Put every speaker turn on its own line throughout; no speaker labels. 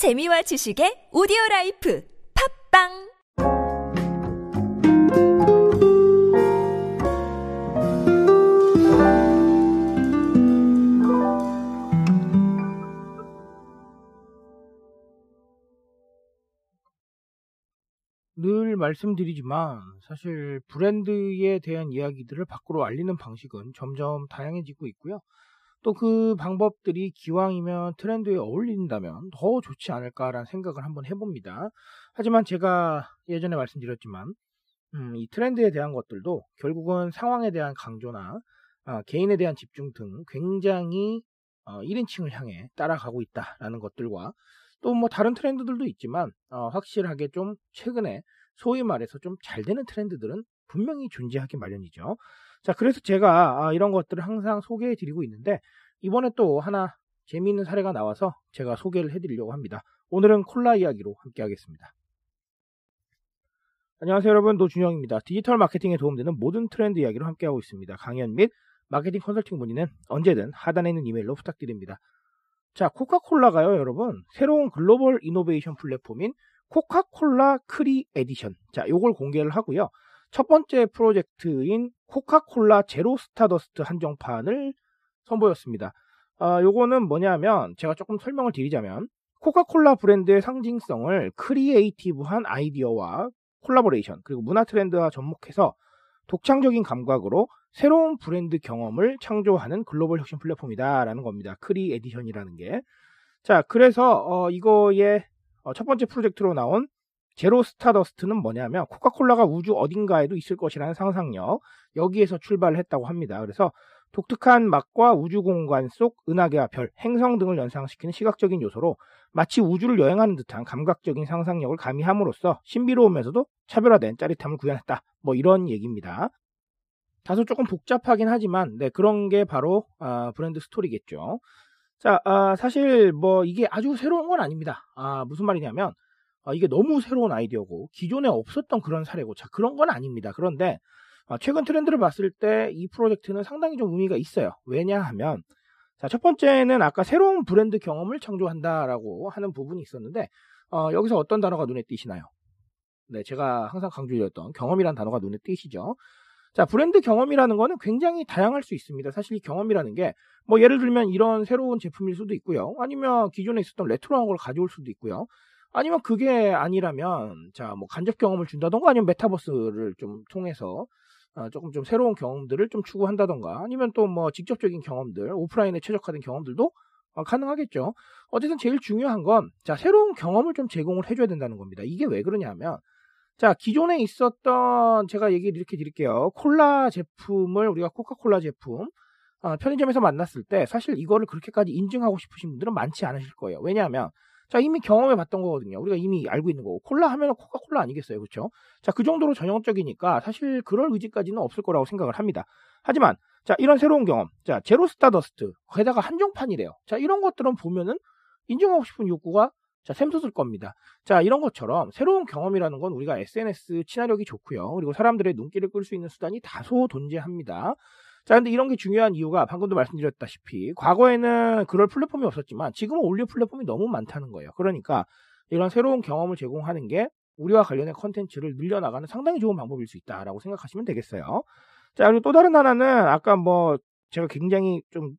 재미와 지식의 오디오 라이프 팟빵
늘 말씀드리지만 사실 브랜드에 대한 이야기들을 밖으로 알리는 방식은 점점 다양해지고 있고요. 또 그 방법들이 기왕이면 트렌드에 어울린다면 더 좋지 않을까라는 생각을 한번 해봅니다. 하지만 제가 예전에 말씀드렸지만 음, 이 트렌드에 대한 것들도 결국은 상황에 대한 강조나 아, 개인에 대한 집중 등 굉장히 어, 1인칭을 향해 따라가고 있다라는 것들과 또 뭐 다른 트렌드들도 있지만 어, 확실하게 좀 최근에 소위 말해서 좀 잘 되는 트렌드들은 분명히 존재하기 마련이죠. 자, 그래서 제가 아, 이런 것들을 항상 소개해 드리고 있는데 이번에 또 하나 재미있는 사례가 나와서 제가 소개를 해 드리려고 합니다. 오늘은 콜라 이야기로 함께 하겠습니다. 안녕하세요 여러분 노준영입니다. 디지털 마케팅에 도움되는 모든 트렌드 이야기로 함께하고 있습니다. 강연 및 마케팅 컨설팅 문의는 언제든 하단에 있는 이메일로 부탁드립니다. 자, 코카콜라가요, 여러분. 새로운 글로벌 이노베이션 플랫폼인 코카콜라 크리에이션. 자, 요걸 공개를 하고요. 첫 번째 프로젝트인 코카콜라 제로 스타더스트 한정판을 선보였습니다. 아, 요거는 뭐냐면 제가 조금 설명을 드리자면 코카콜라 브랜드의 상징성을 크리에이티브한 아이디어와 콜라보레이션 그리고 문화 트렌드와 접목해서 독창적인 감각으로 새로운 브랜드 경험을 창조하는 글로벌 혁신 플랫폼이다라는 겁니다. 크리에이션이라는 게. 자, 그래서 어, 이거의 어, 첫 번째 프로젝트로 나온 제로 스타더스트는 뭐냐면 코카콜라가 우주 어딘가에도 있을 것이라는 상상력 여기에서 출발을 했다고 합니다. 그래서 독특한 맛과 우주 공간 속 은하계와 별, 행성 등을 연상시키는 시각적인 요소로 마치 우주를 여행하는 듯한 감각적인 상상력을 가미함으로써 신비로우면서도 차별화된 짜릿함을 구현했다. 뭐 이런 얘기입니다. 다소 조금 복잡하긴 하지만 네, 그런 게 바로 아, 브랜드 스토리겠죠. 자, 아, 사실 뭐 이게 아주 새로운 건 아닙니다. 아, 무슨 말이냐면 아, 이게 너무 새로운 아이디어고 기존에 없었던 그런 사례고 자 그런 건 아닙니다. 그런데 아, 최근 트렌드를 봤을 때 이 프로젝트는 상당히 좀 의미가 있어요. 왜냐하면 자, 첫 번째는 아까 새로운 브랜드 경험을 창조한다라고 하는 부분이 있었는데 어, 여기서 어떤 단어가 눈에 띄시나요? 네, 제가 항상 강조드렸던 경험이라는 단어가 눈에 띄시죠. 자, 브랜드 경험이라는 거는 굉장히 다양할 수 있습니다. 사실 이 경험이라는 게, 뭐, 예를 들면 이런 새로운 제품일 수도 있고요. 아니면 기존에 있었던 레트로한 걸 가져올 수도 있고요. 아니면 그게 아니라면, 자, 뭐, 간접 경험을 준다던가 아니면 메타버스를 좀 통해서, 어, 조금 좀 새로운 경험들을 좀 추구한다던가 아니면 또 뭐, 직접적인 경험들, 오프라인에 최적화된 경험들도 어, 가능하겠죠. 어쨌든 제일 중요한 건, 자, 새로운 경험을 좀 제공을 해줘야 된다는 겁니다. 이게 왜 그러냐면, 자, 기존에 있었던 제가 얘기를 이렇게 드릴게요. 콜라 제품을 우리가 코카콜라 제품 어, 편의점에서 만났을 때 사실 이거를 그렇게까지 인증하고 싶으신 분들은 많지 않으실 거예요. 왜냐하면 자, 이미 경험해 봤던 거거든요. 우리가 이미 알고 있는 거고. 콜라 하면 코카콜라 아니겠어요. 그렇죠? 자, 그 정도로 전형적이니까 사실 그럴 의지까지는 없을 거라고 생각을 합니다. 하지만 자, 이런 새로운 경험. 자, 제로 스타더스트. 거기다가 한정판이래요. 자, 이런 것들은 보면은 인증하고 싶은 욕구가 자, 샘솟을 겁니다. 자, 이런 것처럼 새로운 경험이라는 건 우리가 SNS 친화력이 좋고요. 그리고 사람들의 눈길을 끌 수 있는 수단이 다소 존재합니다. 자, 근데 이런 게 중요한 이유가 방금도 말씀드렸다시피 과거에는 그럴 플랫폼이 없었지만 지금은 올릴 플랫폼이 너무 많다는 거예요. 그러니까 이런 새로운 경험을 제공하는 게 우리와 관련된 컨텐츠를 늘려나가는 상당히 좋은 방법일 수 있다라고 생각하시면 되겠어요. 자, 그리고 또 다른 하나는 아까 뭐 제가 굉장히 좀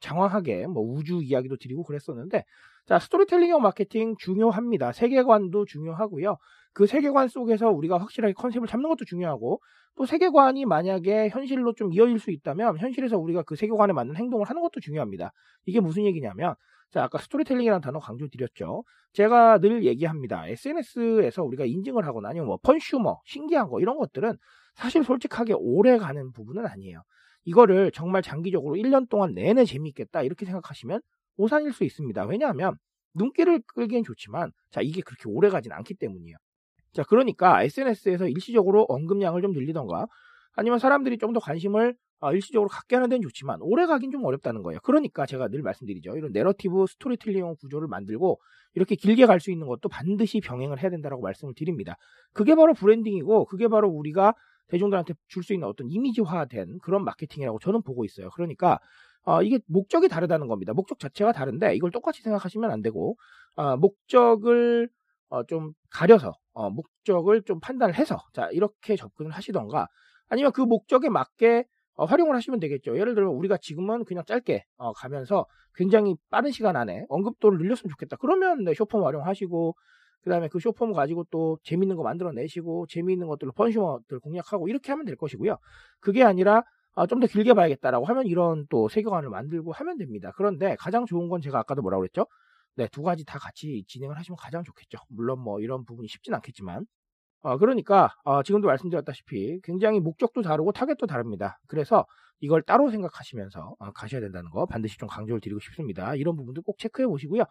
장황하게 뭐 우주 이야기도 드리고 그랬었는데 자, 스토리텔링형 마케팅 중요합니다. 세계관도 중요하고요. 그 세계관 속에서 우리가 확실하게 컨셉을 잡는 것도 중요하고 또 세계관이 만약에 현실로 좀 이어질 수 있다면 현실에서 우리가 그 세계관에 맞는 행동을 하는 것도 중요합니다. 이게 무슨 얘기냐면 자, 아까 스토리텔링이라는 단어 강조 드렸죠. 제가 늘 얘기합니다. SNS에서 우리가 인증을 하거나 아니면 뭐 펀슈머, 신기한 거 이런 것들은 사실 솔직하게 오래 가는 부분은 아니에요. 이거를 정말 장기적으로 1년 동안 내내 재미있겠다 이렇게 생각하시면 오산일 수 있습니다. 왜냐하면 눈길을 끌기엔 좋지만 자 이게 그렇게 오래 가진 않기 때문이에요. 자 그러니까 SNS에서 일시적으로 언급량을 좀 늘리던가 아니면 사람들이 좀 더 관심을 어, 일시적으로 갖게 하는 데는 좋지만 오래 가긴 좀 어렵다는 거예요. 그러니까 제가 늘 말씀드리죠. 이런 내러티브 스토리텔링 구조를 만들고 이렇게 길게 갈 수 있는 것도 반드시 병행을 해야 된다고 말씀을 드립니다. 그게 바로 브랜딩이고 그게 바로 우리가 대중들한테 줄 수 있는 어떤 이미지화된 그런 마케팅이라고 저는 보고 있어요. 그러니까 어, 이게 목적이 다르다는 겁니다. 목적 자체가 다른데 이걸 똑같이 생각하시면 안 되고 어, 목적을 어, 좀 가려서 어, 목적을 좀 판단을 해서 자 이렇게 접근을 하시던가 아니면 그 목적에 맞게 어, 활용을 하시면 되겠죠. 예를 들면 우리가 지금은 그냥 짧게 어, 가면서 굉장히 빠른 시간 안에 언급도를 늘렸으면 좋겠다. 그러면 네, 쇼폼 활용하시고 그 다음에 그 쇼폼 가지고 또 재밌는 거 만들어내시고 재미있는 것들로 펀슈머들 공략하고 이렇게 하면 될 것이고요. 그게 아니라 아, 좀 더 길게 봐야겠다라고 하면 이런 또 세계관을 만들고 하면 됩니다. 그런데 가장 좋은 건 제가 아까도 뭐라고 그랬죠? 네, 두 가지 다 같이 진행을 하시면 가장 좋겠죠. 물론 뭐 이런 부분이 쉽진 않겠지만. 어, 그러니까 어, 지금도 말씀드렸다시피 굉장히 목적도 다르고 타겟도 다릅니다. 그래서 이걸 따로 생각하시면서 어, 가셔야 된다는 거 반드시 좀 강조를 드리고 싶습니다. 이런 부분도 꼭 체크해 보시고요.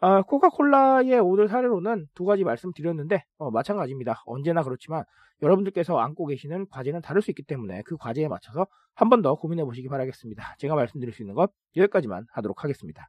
어, 코카콜라의 오늘 사례로는 두 가지 말씀드렸는데 어, 마찬가지입니다. 언제나 그렇지만 여러분들께서 안고 계시는 과제는 다를 수 있기 때문에 그 과제에 맞춰서 한 번 더 고민해 보시기 바라겠습니다. 제가 말씀드릴 수 있는 것 여기까지만 하도록 하겠습니다.